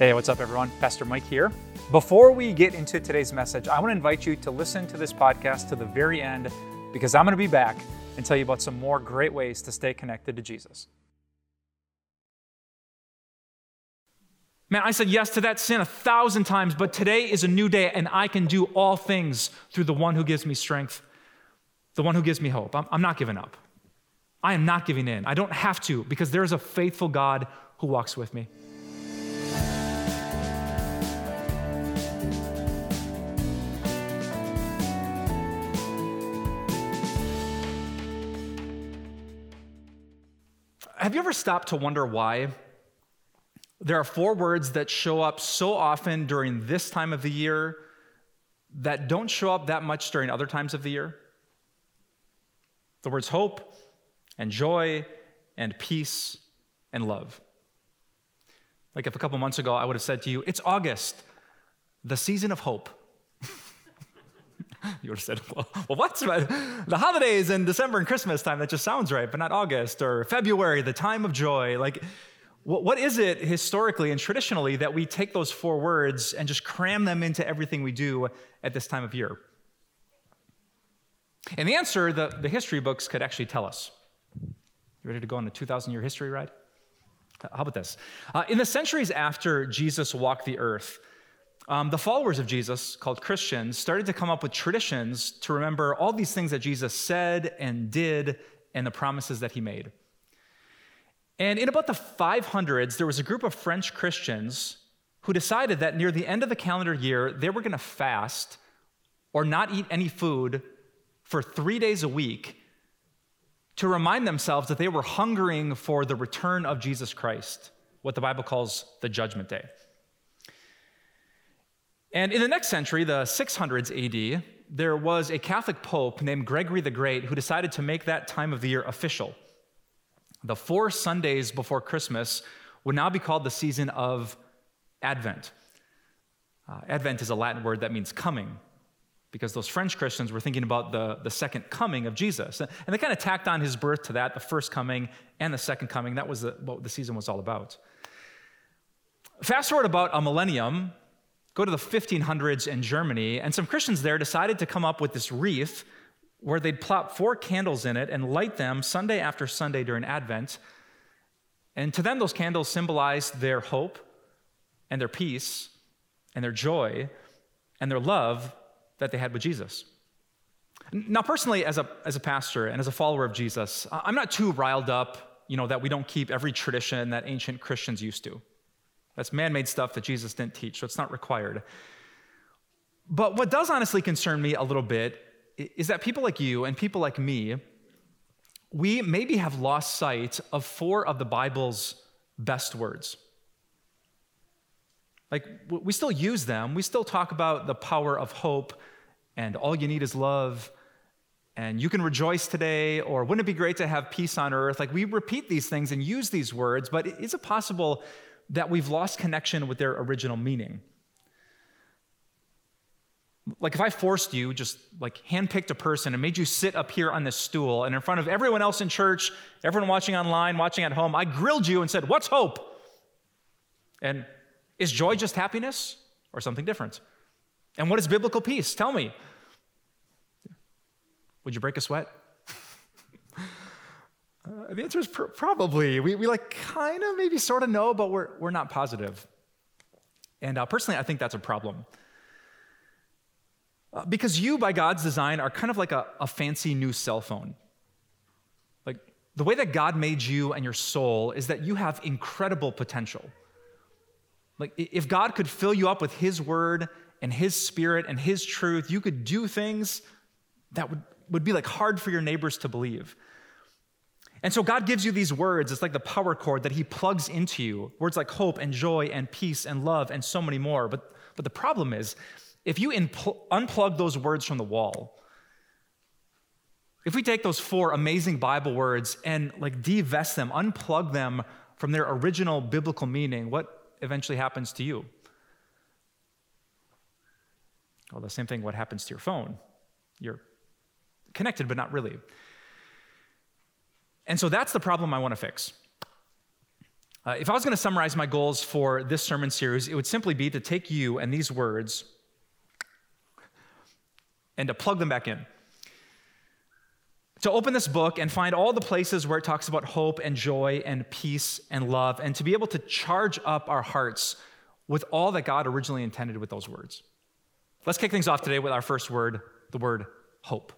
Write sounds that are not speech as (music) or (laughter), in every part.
Hey, what's up, everyone? Pastor Mike here. Before we get into today's message, I want to invite you to listen to this podcast to the very end because I'm going to be back and tell you about some more great ways to stay connected to Jesus. Man, I said yes to that sin a thousand times, but today is a new day and I can do all things through the one who gives me strength, the one who gives me hope. I'm, I'm not giving up. I am not giving in. I don't have to because there is a faithful God who walks with me. Have you ever stopped to wonder why? There are four words that show up so often during this time of the year that don't show up that much during other times of the year. The words hope and joy and peace and love. Like if a couple months ago I would have said to you, It's August, the season of hope. (laughs) you would have said, well, well, what's the holidays in December and Christmas time? That just sounds right, but not August or February, the time of joy. Like, what is it historically and traditionally that we take those four words and just cram them into everything we do at this time of year? And the answer, the, the history books could actually tell us. You ready to go on a 2,000 year history ride? How about this? Uh, in the centuries after Jesus walked the earth, um, the followers of Jesus, called Christians, started to come up with traditions to remember all these things that Jesus said and did and the promises that he made. And in about the 500s, there was a group of French Christians who decided that near the end of the calendar year, they were going to fast or not eat any food for three days a week to remind themselves that they were hungering for the return of Jesus Christ, what the Bible calls the judgment day. And in the next century, the 600s AD, there was a Catholic pope named Gregory the Great who decided to make that time of the year official. The four Sundays before Christmas would now be called the season of Advent. Uh, Advent is a Latin word that means coming, because those French Christians were thinking about the, the second coming of Jesus. And they kind of tacked on his birth to that, the first coming and the second coming. That was the, what the season was all about. Fast forward about a millennium, go to the 1500s in Germany, and some Christians there decided to come up with this wreath where they'd plop four candles in it and light them Sunday after Sunday during Advent. And to them, those candles symbolized their hope and their peace and their joy and their love that they had with Jesus. Now, personally, as a, as a pastor and as a follower of Jesus, I'm not too riled up, you know, that we don't keep every tradition that ancient Christians used to. That's man made stuff that Jesus didn't teach, so it's not required. But what does honestly concern me a little bit is that people like you and people like me, we maybe have lost sight of four of the Bible's best words. Like, we still use them. We still talk about the power of hope and all you need is love and you can rejoice today, or wouldn't it be great to have peace on earth? Like, we repeat these things and use these words, but is it possible that we've lost connection with their original meaning. Like if I forced you, just like handpicked a person and made you sit up here on this stool and in front of everyone else in church, everyone watching online, watching at home, I grilled you and said, What's hope? And is joy just happiness or something different? And what is biblical peace? Tell me. Would you break a sweat? Uh, the answer is pr- probably. We, we like kind of maybe sort of know, but we're, we're not positive. And uh, personally, I think that's a problem. Uh, because you, by God's design, are kind of like a, a fancy new cell phone. Like the way that God made you and your soul is that you have incredible potential. Like if God could fill you up with His word and His spirit and His truth, you could do things that would, would be like hard for your neighbors to believe. And so God gives you these words. It's like the power cord that He plugs into you. Words like hope and joy and peace and love and so many more. But, but the problem is, if you impl- unplug those words from the wall, if we take those four amazing Bible words and like divest them, unplug them from their original biblical meaning, what eventually happens to you? Well, the same thing what happens to your phone. You're connected, but not really. And so that's the problem I want to fix. Uh, if I was going to summarize my goals for this sermon series, it would simply be to take you and these words and to plug them back in. To open this book and find all the places where it talks about hope and joy and peace and love, and to be able to charge up our hearts with all that God originally intended with those words. Let's kick things off today with our first word, the word hope.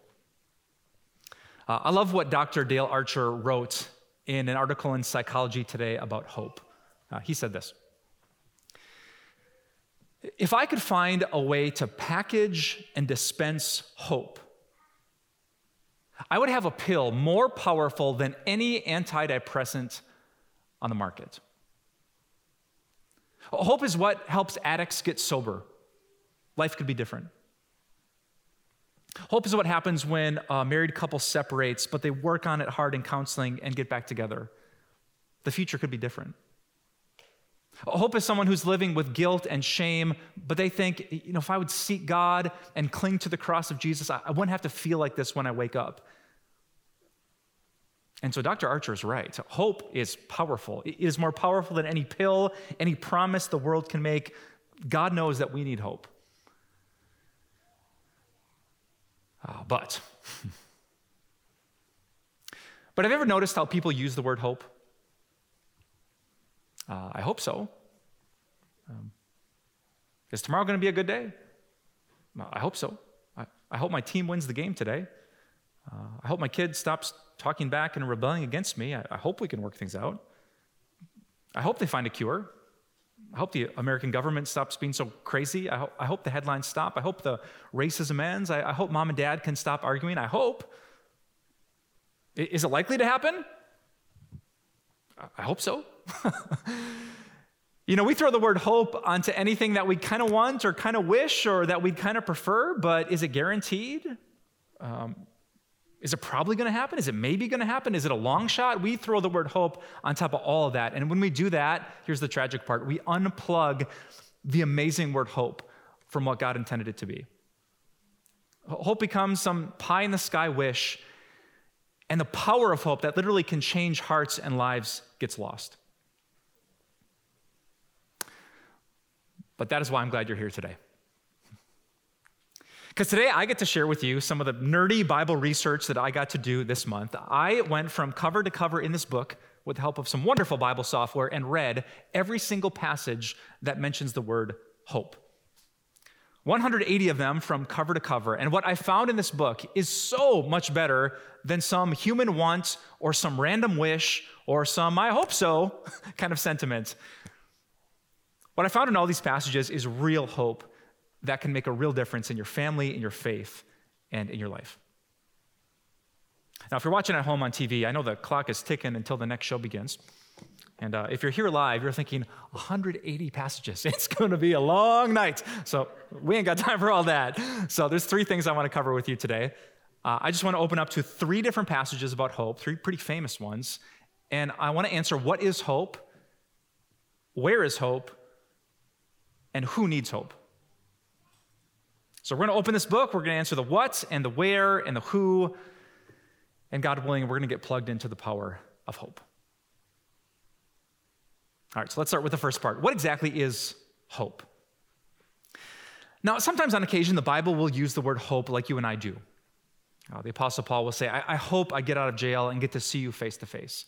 Uh, I love what Dr. Dale Archer wrote in an article in Psychology Today about hope. Uh, he said this If I could find a way to package and dispense hope, I would have a pill more powerful than any antidepressant on the market. Hope is what helps addicts get sober. Life could be different. Hope is what happens when a married couple separates, but they work on it hard in counseling and get back together. The future could be different. Hope is someone who's living with guilt and shame, but they think, you know, if I would seek God and cling to the cross of Jesus, I wouldn't have to feel like this when I wake up. And so Dr. Archer is right. Hope is powerful. It is more powerful than any pill, any promise the world can make. God knows that we need hope. Uh, but, (laughs) but have you ever noticed how people use the word hope? Uh, I hope so. Um, is tomorrow going to be a good day? I hope so. I, I hope my team wins the game today. Uh, I hope my kid stops talking back and rebelling against me. I, I hope we can work things out. I hope they find a cure. I hope the American government stops being so crazy. I, ho- I hope the headlines stop. I hope the racism ends. I, I hope mom and dad can stop arguing. I hope. Is it likely to happen? I, I hope so. (laughs) you know, we throw the word hope onto anything that we kind of want or kind of wish or that we kind of prefer, but is it guaranteed? Um, is it probably going to happen? Is it maybe going to happen? Is it a long shot? We throw the word hope on top of all of that. And when we do that, here's the tragic part we unplug the amazing word hope from what God intended it to be. Hope becomes some pie in the sky wish, and the power of hope that literally can change hearts and lives gets lost. But that is why I'm glad you're here today. Because today I get to share with you some of the nerdy Bible research that I got to do this month. I went from cover to cover in this book with the help of some wonderful Bible software and read every single passage that mentions the word hope. 180 of them from cover to cover. And what I found in this book is so much better than some human want or some random wish or some I hope so (laughs) kind of sentiment. What I found in all these passages is real hope that can make a real difference in your family, in your faith, and in your life. Now, if you're watching at home on TV, I know the clock is ticking until the next show begins. And uh, if you're here live, you're thinking 180 passages. (laughs) It's going to be a long night. So we ain't got time for all that. So there's three things I want to cover with you today. Uh, I just want to open up to three different passages about hope, three pretty famous ones. And I want to answer what is hope, where is hope, and who needs hope. So we're going to open this book. We're going to answer the what and the where and the who. And God willing, we're going to get plugged into the power of hope. All right, so let's start with the first part. What exactly is hope? Now, sometimes on occasion, the Bible will use the word hope like you and I do. Uh, the Apostle Paul will say, I-, I hope I get out of jail and get to see you face to face.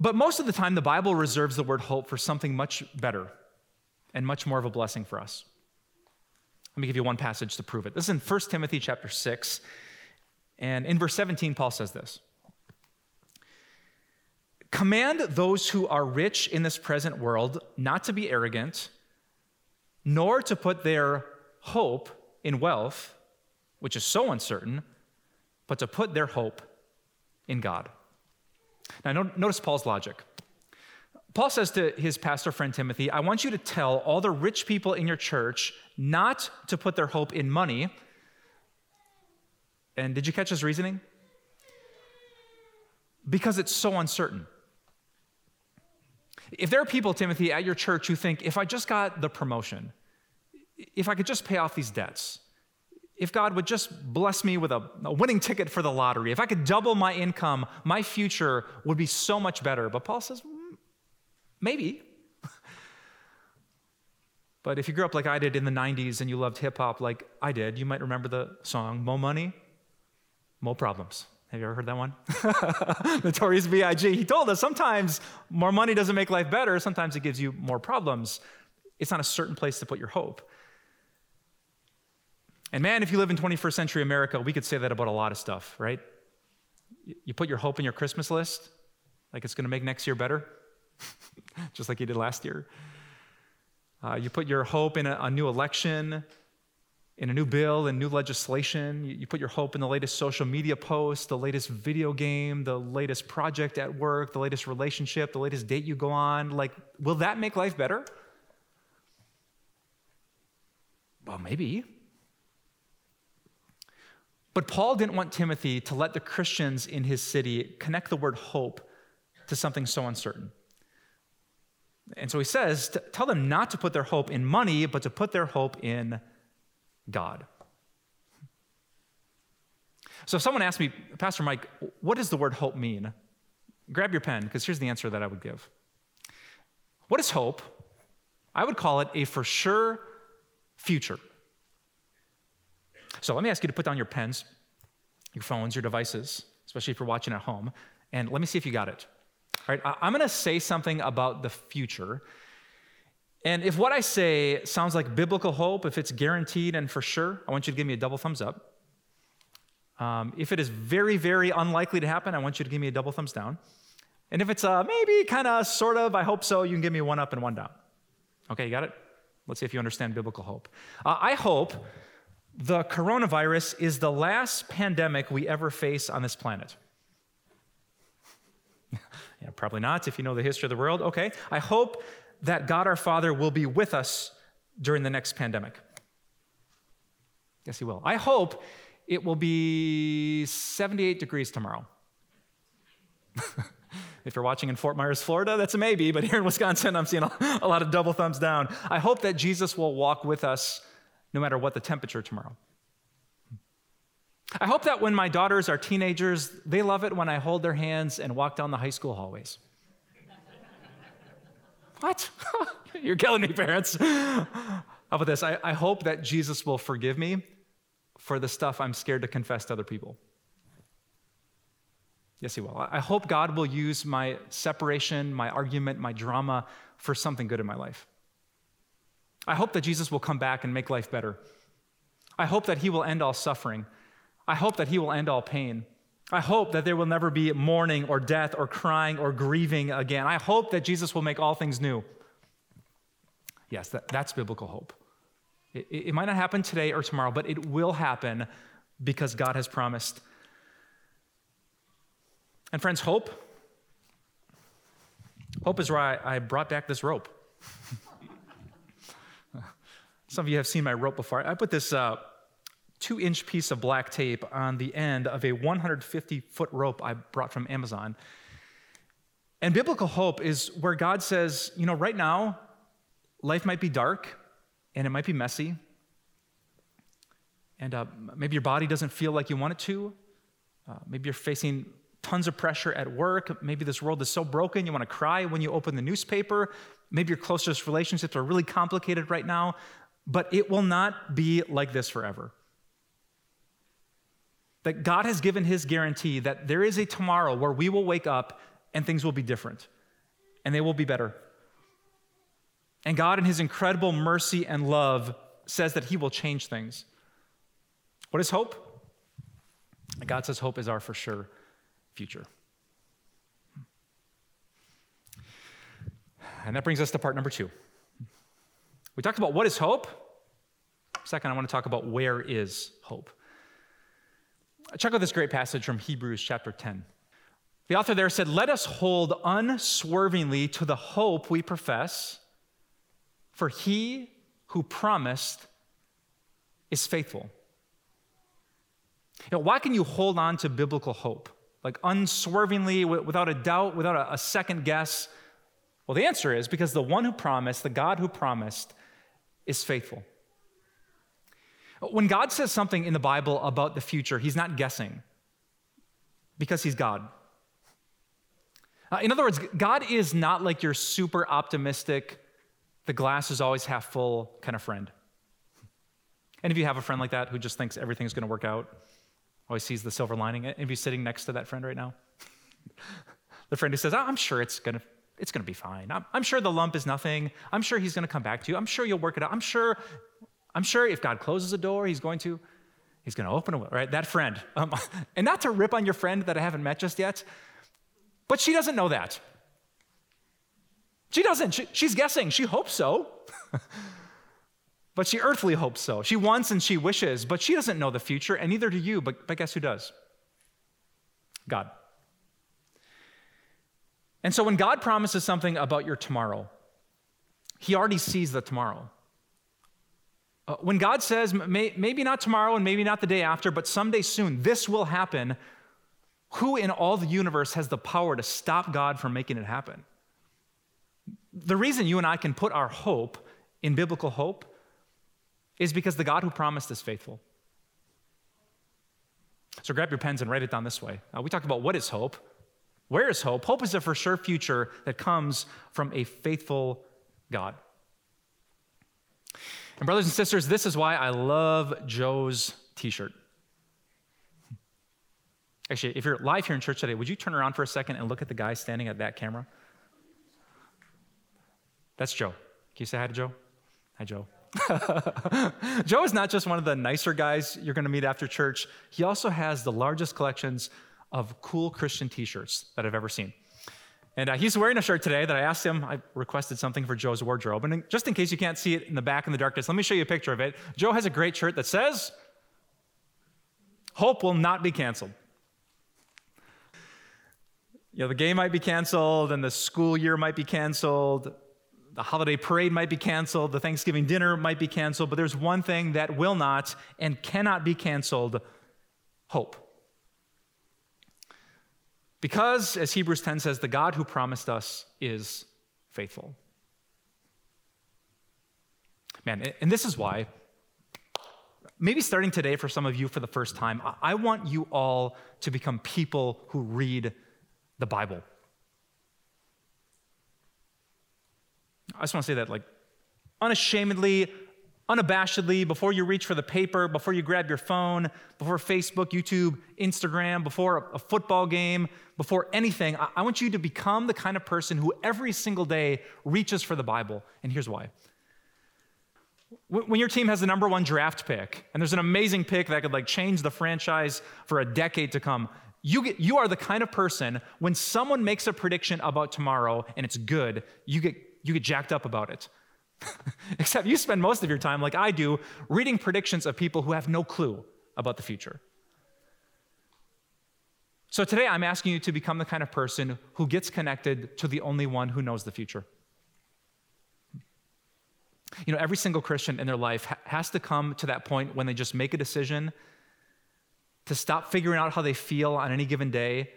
But most of the time, the Bible reserves the word hope for something much better and much more of a blessing for us. Let me give you one passage to prove it. This is in 1 Timothy chapter 6. And in verse 17, Paul says this Command those who are rich in this present world not to be arrogant, nor to put their hope in wealth, which is so uncertain, but to put their hope in God. Now, notice Paul's logic. Paul says to his pastor friend Timothy, I want you to tell all the rich people in your church not to put their hope in money. And did you catch his reasoning? Because it's so uncertain. If there are people, Timothy, at your church who think, if I just got the promotion, if I could just pay off these debts, if God would just bless me with a, a, winning ticket for the lottery, if I could double my income, my future would be so much better. But Paul says, mm, Maybe. But if you grew up like I did in the 90s and you loved hip hop like I did, you might remember the song Mo Money, Mo Problems. Have you ever heard that one? (laughs) Notorious B.I.G. He told us sometimes more money doesn't make life better, sometimes it gives you more problems. It's not a certain place to put your hope. And man, if you live in 21st century America, we could say that about a lot of stuff, right? You put your hope in your Christmas list, like it's going to make next year better, (laughs) just like you did last year. Uh, you put your hope in a, a, new election, in a new bill, in new legislation. You, you put your hope in the latest social media post, the latest video game, the latest project at work, the latest relationship, the latest date you go on. Like, will that make life better? Well, maybe. But Paul didn't want Timothy to let the Christians in his city connect the word hope to something so uncertain. And so he says, tell them not to put their hope in money, but to put their hope in God. So if someone asks me, Pastor Mike, what does the word hope mean? Grab your pen, because here's the answer that I would give. What is hope? I would call it a for sure future. So let me ask you to put down your pens, your phones, your devices, especially if you're watching at home, and let me see if you got it. All right, I'm going to say something about the future. And if what I say sounds like biblical hope, if it's guaranteed and for sure, I want you to give me a double thumbs up. Um, if it is very, very unlikely to happen, I want you to give me a double thumbs down. And if it's uh, maybe, kind of, sort of, I hope so, you can give me one up and one down. Okay, you got it? Let's see if you understand biblical hope. Uh, I hope the coronavirus is the last pandemic we ever face on this planet. Probably not if you know the history of the world. Okay, I hope that God our Father will be with us during the next pandemic. Yes, He will. I hope it will be 78 degrees tomorrow. (laughs) if you're watching in Fort Myers, Florida, that's a maybe, but here in Wisconsin, I'm seeing a lot of double thumbs down. I hope that Jesus will walk with us no matter what the temperature tomorrow. I hope that when my daughters are teenagers, they love it when I hold their hands and walk down the high school hallways. what? (laughs) You're killing me, parents. How about this? I, I hope that Jesus will forgive me for the stuff I'm scared to confess to other people. Yes, He will. I hope God will use my separation, my argument, my drama for something good in my life. I hope that Jesus will come back and make life better. I hope that he will end all suffering. I hope that he will end all pain. I hope that there will never be mourning or death or crying or grieving again. I hope that Jesus will make all things new. Yes, that, that's biblical hope. It, it might not happen today or tomorrow, but it will happen because God has promised. And friends, hope. Hope is why I brought back this rope. (laughs) Some of you have seen my rope before. I put this uh, two inch piece of black tape on the end of a 150 foot rope I brought from Amazon. And biblical hope is where God says, you know, right now, life might be dark and it might be messy. And uh, maybe your body doesn't feel like you want it to. Uh, maybe you're facing tons of pressure at work. Maybe this world is so broken you want to cry when you open the newspaper. Maybe your closest relationships are really complicated right now but it will not be like this forever. That God has given his guarantee that there is a tomorrow where we will wake up and things will be different and they will be better. And God, in his incredible mercy and love, says that he will change things. What is hope? God says hope is our for sure future. And that brings us to part number two. We talked about what is hope. Second, I want to talk about where is hope. Check out this great passage from Hebrews chapter 10. The author there said, Let us hold unswervingly to the hope we profess, for he who promised is faithful. You know, why can you hold on to biblical hope? Like unswervingly, without a doubt, without a, a second guess? Well, the answer is because the one who promised, the God who promised, is faithful. When God says something in the Bible about the future, he's not guessing because he's God. Uh, in other words, God is not like your super optimistic, the glass is always half full kind of friend. And if you have a friend like that who just thinks everything's going to work out, always sees the silver lining, and if you're sitting next to that friend right now, (laughs) the friend who says, oh, I'm sure it's going to it's going to be fine. I'm, I'm, sure the lump is nothing. I'm sure he's going to come back to you. I'm sure you'll work it out. I'm sure, I'm sure if God closes a door, he's going to, he's going to open it, right? That friend. Um, (laughs) and not to rip on your friend that I haven't met just yet, but she doesn't know that. She doesn't. She, she's guessing. She hopes so. (laughs) but she earthly hopes so. She wants and she wishes, but she doesn't know the future, and neither do you. But, but guess who does? God. And so when God promises something about your tomorrow, He already sees the tomorrow. Uh, when God says, may, maybe not tomorrow and maybe not the day after, but someday soon, this will happen, who in all the universe has the power to stop God from making it happen? The reason you and I can put our hope in biblical hope is because the God who promised is faithful. So grab your pens and write it down this way. Uh, we talked about what is hope. Where is hope? Hope is a for sure future that comes from a faithful God. And, brothers and sisters, this is why I love Joe's t shirt. Actually, if you're live here in church today, would you turn around for a second and look at the guy standing at that camera? That's Joe. Can you say hi to Joe? Hi, Joe. (laughs) Joe is not just one of the nicer guys you're going to meet after church, he also has the largest collections of cool Christian t shirts that I've ever seen. And uh, he's wearing a shirt today that I asked him, I requested something for Joe's wardrobe. And just in case you can't see it in the back in the darkness, let me show you a picture of it. Joe has a great shirt that says, Hope will not be canceled. You know, the game might be canceled, and the school year might be canceled, the holiday parade might be canceled, the Thanksgiving dinner might be canceled, but there's one thing that will not and cannot be canceled hope. Because, as Hebrews 10 says, the God who promised us is faithful. Man, and this is why, maybe starting today for some of you for the first time, I want you all to become people who read the Bible. I just want to say that, like, unashamedly, unabashedly, before you reach for the paper, before you grab your phone, before Facebook, YouTube, Instagram, before a, football game, before anything, I, want you to become the kind of person who every single day reaches for the Bible. And here's why. When your team has the number one draft pick, and there's an amazing pick that could like change the franchise for a decade to come, you, get, you are the kind of person when someone makes a prediction about tomorrow and it's good, you get, you get jacked up about it. (laughs) Except you spend most of your time, like I do, reading predictions of people who have no clue about the future. So today I'm asking you to become the kind of person who gets connected to the only one who knows the future. You know, every single Christian in their life has to come to that point when they just make a decision to stop figuring out how they feel on any given day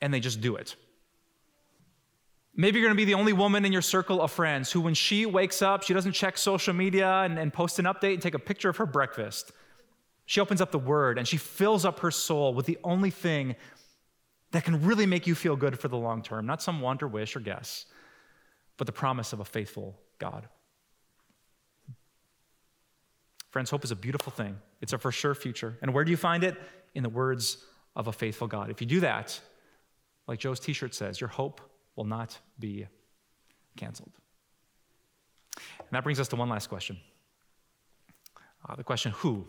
and they just do it. Maybe you're going to be the only woman in your circle of friends who, when she wakes up, she doesn't check social media and, and, post an update and take a picture of her breakfast. She opens up the Word and she fills up her soul with the only thing that can really make you feel good for the long term, not some want or wish or guess, but the promise of a faithful God. Friends, hope is a beautiful thing. It's a for sure future. And where do you find it? In the words of a faithful God. If you do that, like Joe's t shirt says, your hope will not be canceled. And that brings us to one last question uh, the question who?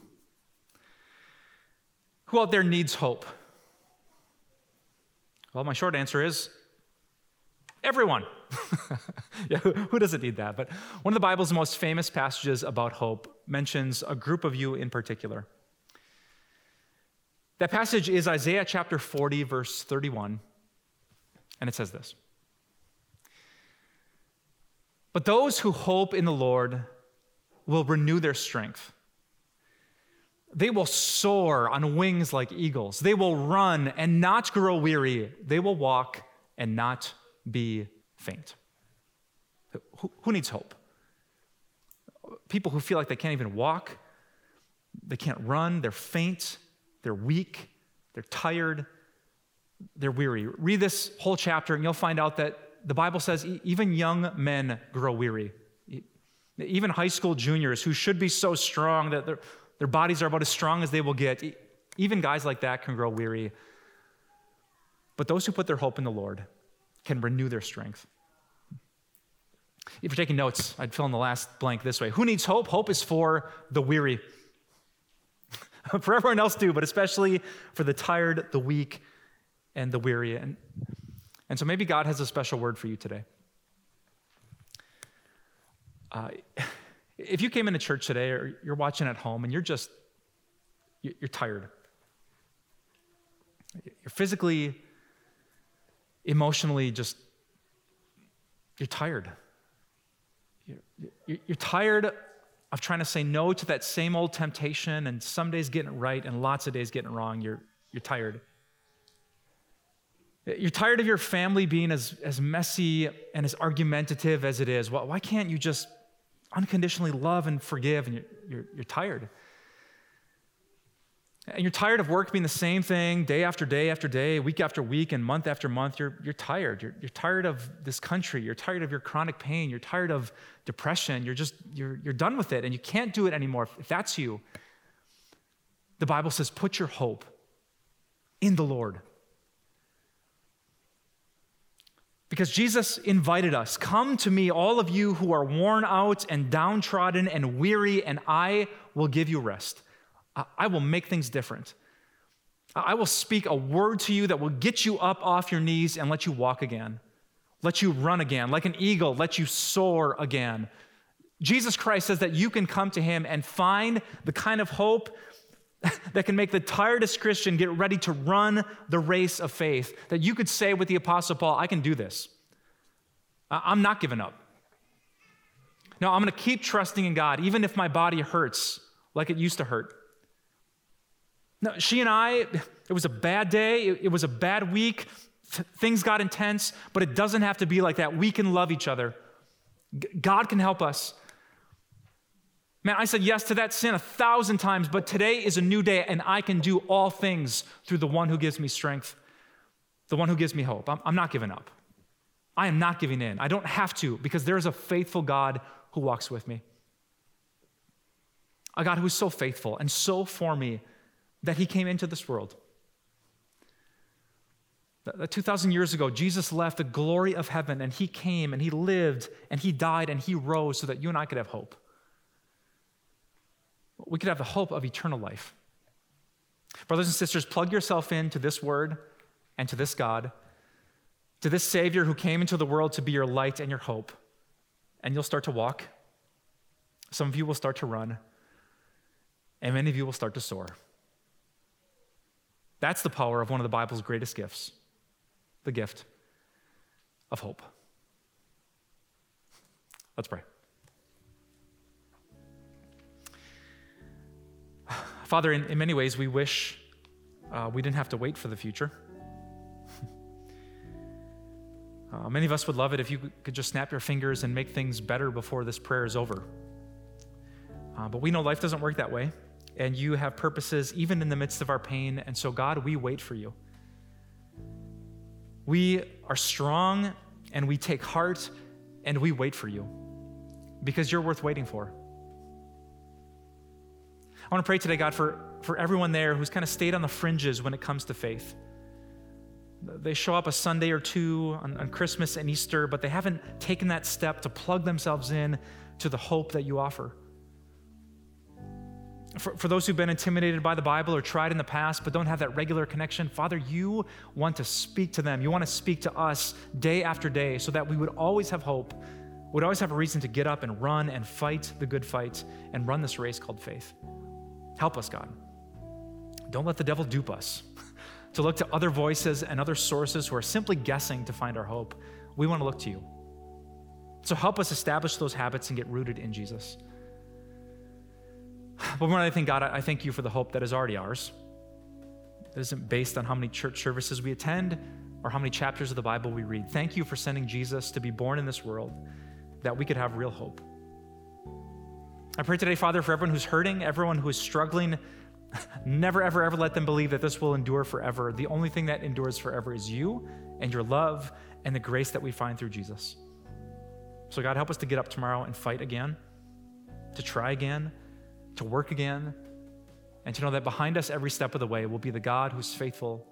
Who out there needs hope? Well, my short answer is everyone. (laughs) yeah, who, who, doesn't need that? But one of the Bible's most famous passages about hope mentions a group of you in particular. That passage is Isaiah chapter 40, verse 31, and it says this but those who hope in the Lord will renew their strength. They will soar on wings like eagles. They will run and not grow weary. They will walk and not be faint. Who, who needs hope? People who feel like they can't even walk, they can't run, they're faint, they're weak, they're tired. they're weary. Read this whole chapter, and you'll find out that the Bible says even young men grow weary. Even high school juniors who should be so strong that their, their bodies are about as strong as they will get, even guys like that can grow weary. But those who put their hope in the Lord can renew their strength. If you're taking notes, I'd fill in the last blank this way Who needs hope? Hope is for the weary. (laughs) for everyone else, too, but especially for the tired, the weak, and the weary. And, and so maybe God has a special word for you today. Uh, if you came into church today or you're watching at home and you're just, you're tired, you're physically, emotionally just, you're tired. You're, you're tired of trying to say no to that same old temptation and some days getting it right and lots of days getting it wrong. You're, you're tired. You're tired of your family being as, as messy and as argumentative as it is. Why, why can't you just unconditionally love and forgive? And you're, you're, you're tired. And you're tired of work being the same thing day after day after day, week after week, and month after month. You're, you're tired. You're, you're tired of this country. You're tired of your chronic pain. You're tired of depression. You're just, you're, you're done with it, and you can't do it anymore. If that's you, the Bible says, put your hope in the Lord. Because Jesus invited us Come to me, all of you who are worn out and downtrodden and weary, and I will give you rest. I will make things different. I will speak a word to you that will get you up off your knees and let you walk again, let you run again, like an eagle, let you soar again. Jesus Christ says that you can come to him and find the kind of hope (laughs) that can make the tiredest Christian get ready to run the race of faith. That you could say with the Apostle Paul, I can do this. I'm not giving up. No, I'm going to keep trusting in God, even if my body hurts like it used to hurt. No, she and I, it was a bad day, it, was a bad week, things got intense, but it doesn't have to be like that. We can love each other. God can help us. Man, I said yes to that sin a thousand times, but today is a new day, and I can do all things through the one who gives me strength, the one who gives me hope. I'm, I'm not giving up. I am not giving in. I don't have to because there is a faithful God who walks with me. A God who is so faithful and so for me that he came into this world. That 2,000 years ago, Jesus left the glory of heaven and he came and he lived and he died and he rose so that you and I could have hope. We could have the hope of eternal life. Brothers and sisters, plug yourself into this word and to this God, to this Savior who came into the world to be your light and your hope. And you'll start to walk. Some of you will start to run. And many of you will start to soar. That's the power of one of the Bible's greatest gifts the gift of hope. Let's pray. Father, in, in many ways, we wish uh, we didn't have to wait for the future. (laughs) uh, many of us would love it if you could just snap your fingers and make things better before this prayer is over. Uh, but we know life doesn't work that way and you have purposes even in the midst of our pain. And so, God, we wait for you. We are strong and we take heart and we wait for you because you're worth waiting for. I want to pray today, God, for, for everyone there who's kind of stayed on the fringes when it comes to faith. They show up a Sunday or two on, on Christmas and Easter, but they haven't taken that step to plug themselves in to the hope that you offer for, for those who've been intimidated by the Bible or tried in the past but don't have that regular connection, Father, you want to speak to them. You want to speak to us day after day so that we would always have hope, would always have a reason to get up and run and fight the good fight and run this race called faith. Help us, God. Don't let the devil dupe us to look to other voices and other sources who are simply guessing to find our hope. We want to look to you. So help us establish those habits and get rooted in Jesus. But more than anything, God, I thank you for the hope that is already ours. It isn't based on how many church services we attend or how many chapters of the Bible we read. Thank you for sending Jesus to be born in this world that we could have real hope. I pray today, Father, for everyone who's hurting, everyone who is struggling (laughs) Never, ever, ever let them believe that this will endure forever. The only thing that endures forever is you and your love and the grace that we find through Jesus. So, God, help us to get up tomorrow and fight again, to try again, to work again, and to know that behind us every step of the way will be the God who's faithful,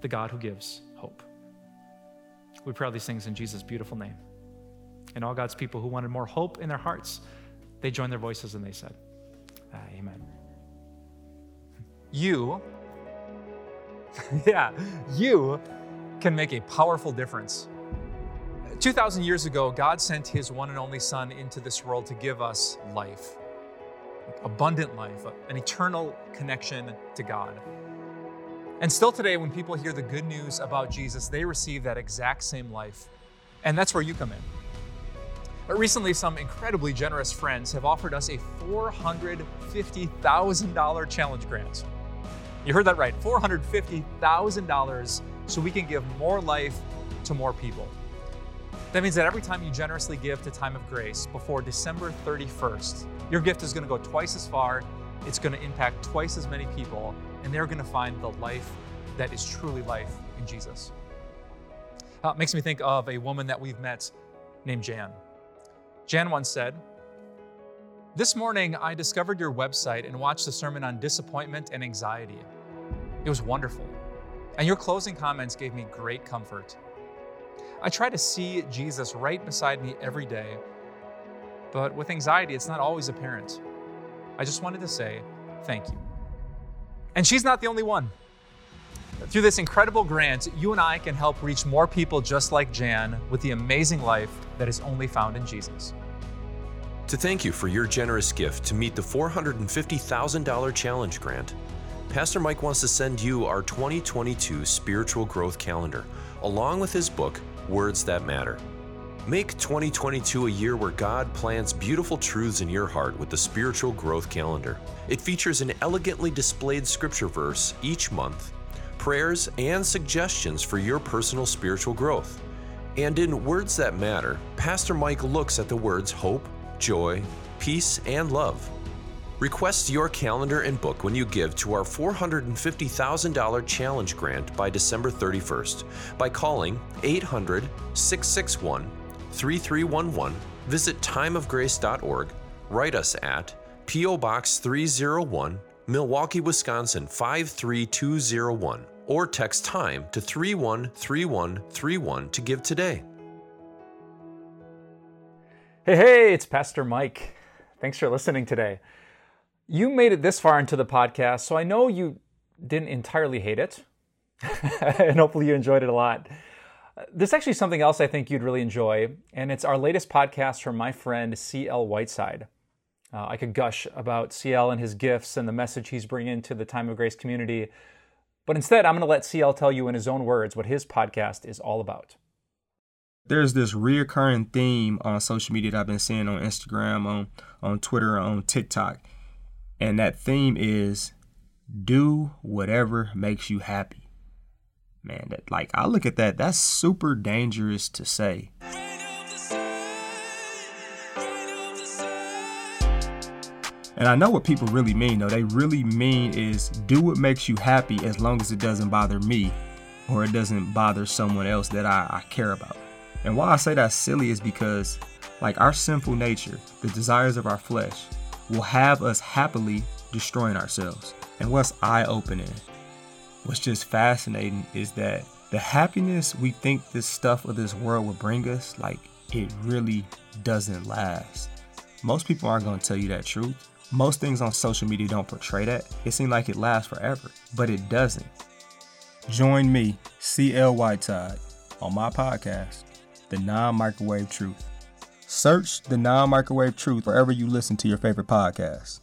the God who gives hope. We pray all these things in Jesus' beautiful name. And all God's people who wanted more hope in their hearts, they joined their voices and they said, ah, Amen. You, (laughs) yeah, you can make a powerful difference. 2,000 years ago, God sent his one and only Son into this world to give us life abundant life, an eternal connection to God. And still today, when people hear the good news about Jesus, they receive that exact same life. And that's where you come in. But recently, some incredibly generous friends have offered us a $450,000 challenge grant. You heard that right $450,000 so we can give more life to more people. That means that every time you generously give to Time of Grace before December 31st, your gift is going to go twice as far, it's going to impact twice as many people, and they're going to find the life that is truly life in Jesus. Uh, makes me think of a woman that we've met named Jan. Jan once said, This morning I discovered your website and watched the sermon on disappointment and anxiety. It was wonderful. And your closing comments gave me great comfort. I try to see Jesus right beside me every day, but with anxiety, it's not always apparent. I just wanted to say thank you. And she's not the only one. Through this incredible grant, you and I can help reach more people just like Jan with the amazing life that is only found in Jesus. To thank you for your generous gift to meet the $450,000 challenge grant, Pastor Mike wants to send you our 2022 Spiritual Growth Calendar, along with his book, words that matter. Make 2022 a year where God plants beautiful truths in your heart with the Spiritual Growth Calendar. It features an elegantly displayed scripture verse each month, prayers, and suggestions for your personal spiritual growth. And in Words That Matter, Pastor Mike looks at the words hope, joy, peace, and love. Request your calendar and book when you give to our $450,000 challenge grant by December 31st by calling 800 661 3311, visit timeofgrace.org, write us at P.O. Box 301, Milwaukee, Wisconsin 53201, or text time to 313131 to give today. Hey, hey, it's Pastor Mike. Thanks for listening today. You made it this far into the podcast, so I know you didn't entirely hate it. (laughs) and hopefully you enjoyed it a lot. There's actually something else I think you'd really enjoy, and it's our latest podcast from my friend C.L. Whiteside. Uh, I could gush about CL and his gifts and the message he's bringing to the Time of Grace community, but instead, I'm going to let CL tell you in his own words what his podcast is all about. There's this reoccurring theme on social media that I've been seeing on Instagram, on, on Twitter, on TikTok and that theme is do whatever makes you happy. Man, that like I look at that, that's super dangerous to say. And I know what people really mean, though. They really mean is do what makes you happy as long as it doesn't bother me or it doesn't bother someone else that I, I care about. And why I say that's silly is because, like, our sinful nature, the desires of our flesh, will have us happily destroying ourselves. And what's eye opening, what's just fascinating is that the happiness we think this stuff of this world will bring us, like, it really doesn't last. Most people aren't going to tell you that truth. Most things on social media don't portray that. It seems like it lasts forever, but it doesn't. Join me, CL Whiteside, on my podcast, The Non Microwave Truth. Search The Non Microwave Truth wherever you listen to your favorite podcasts.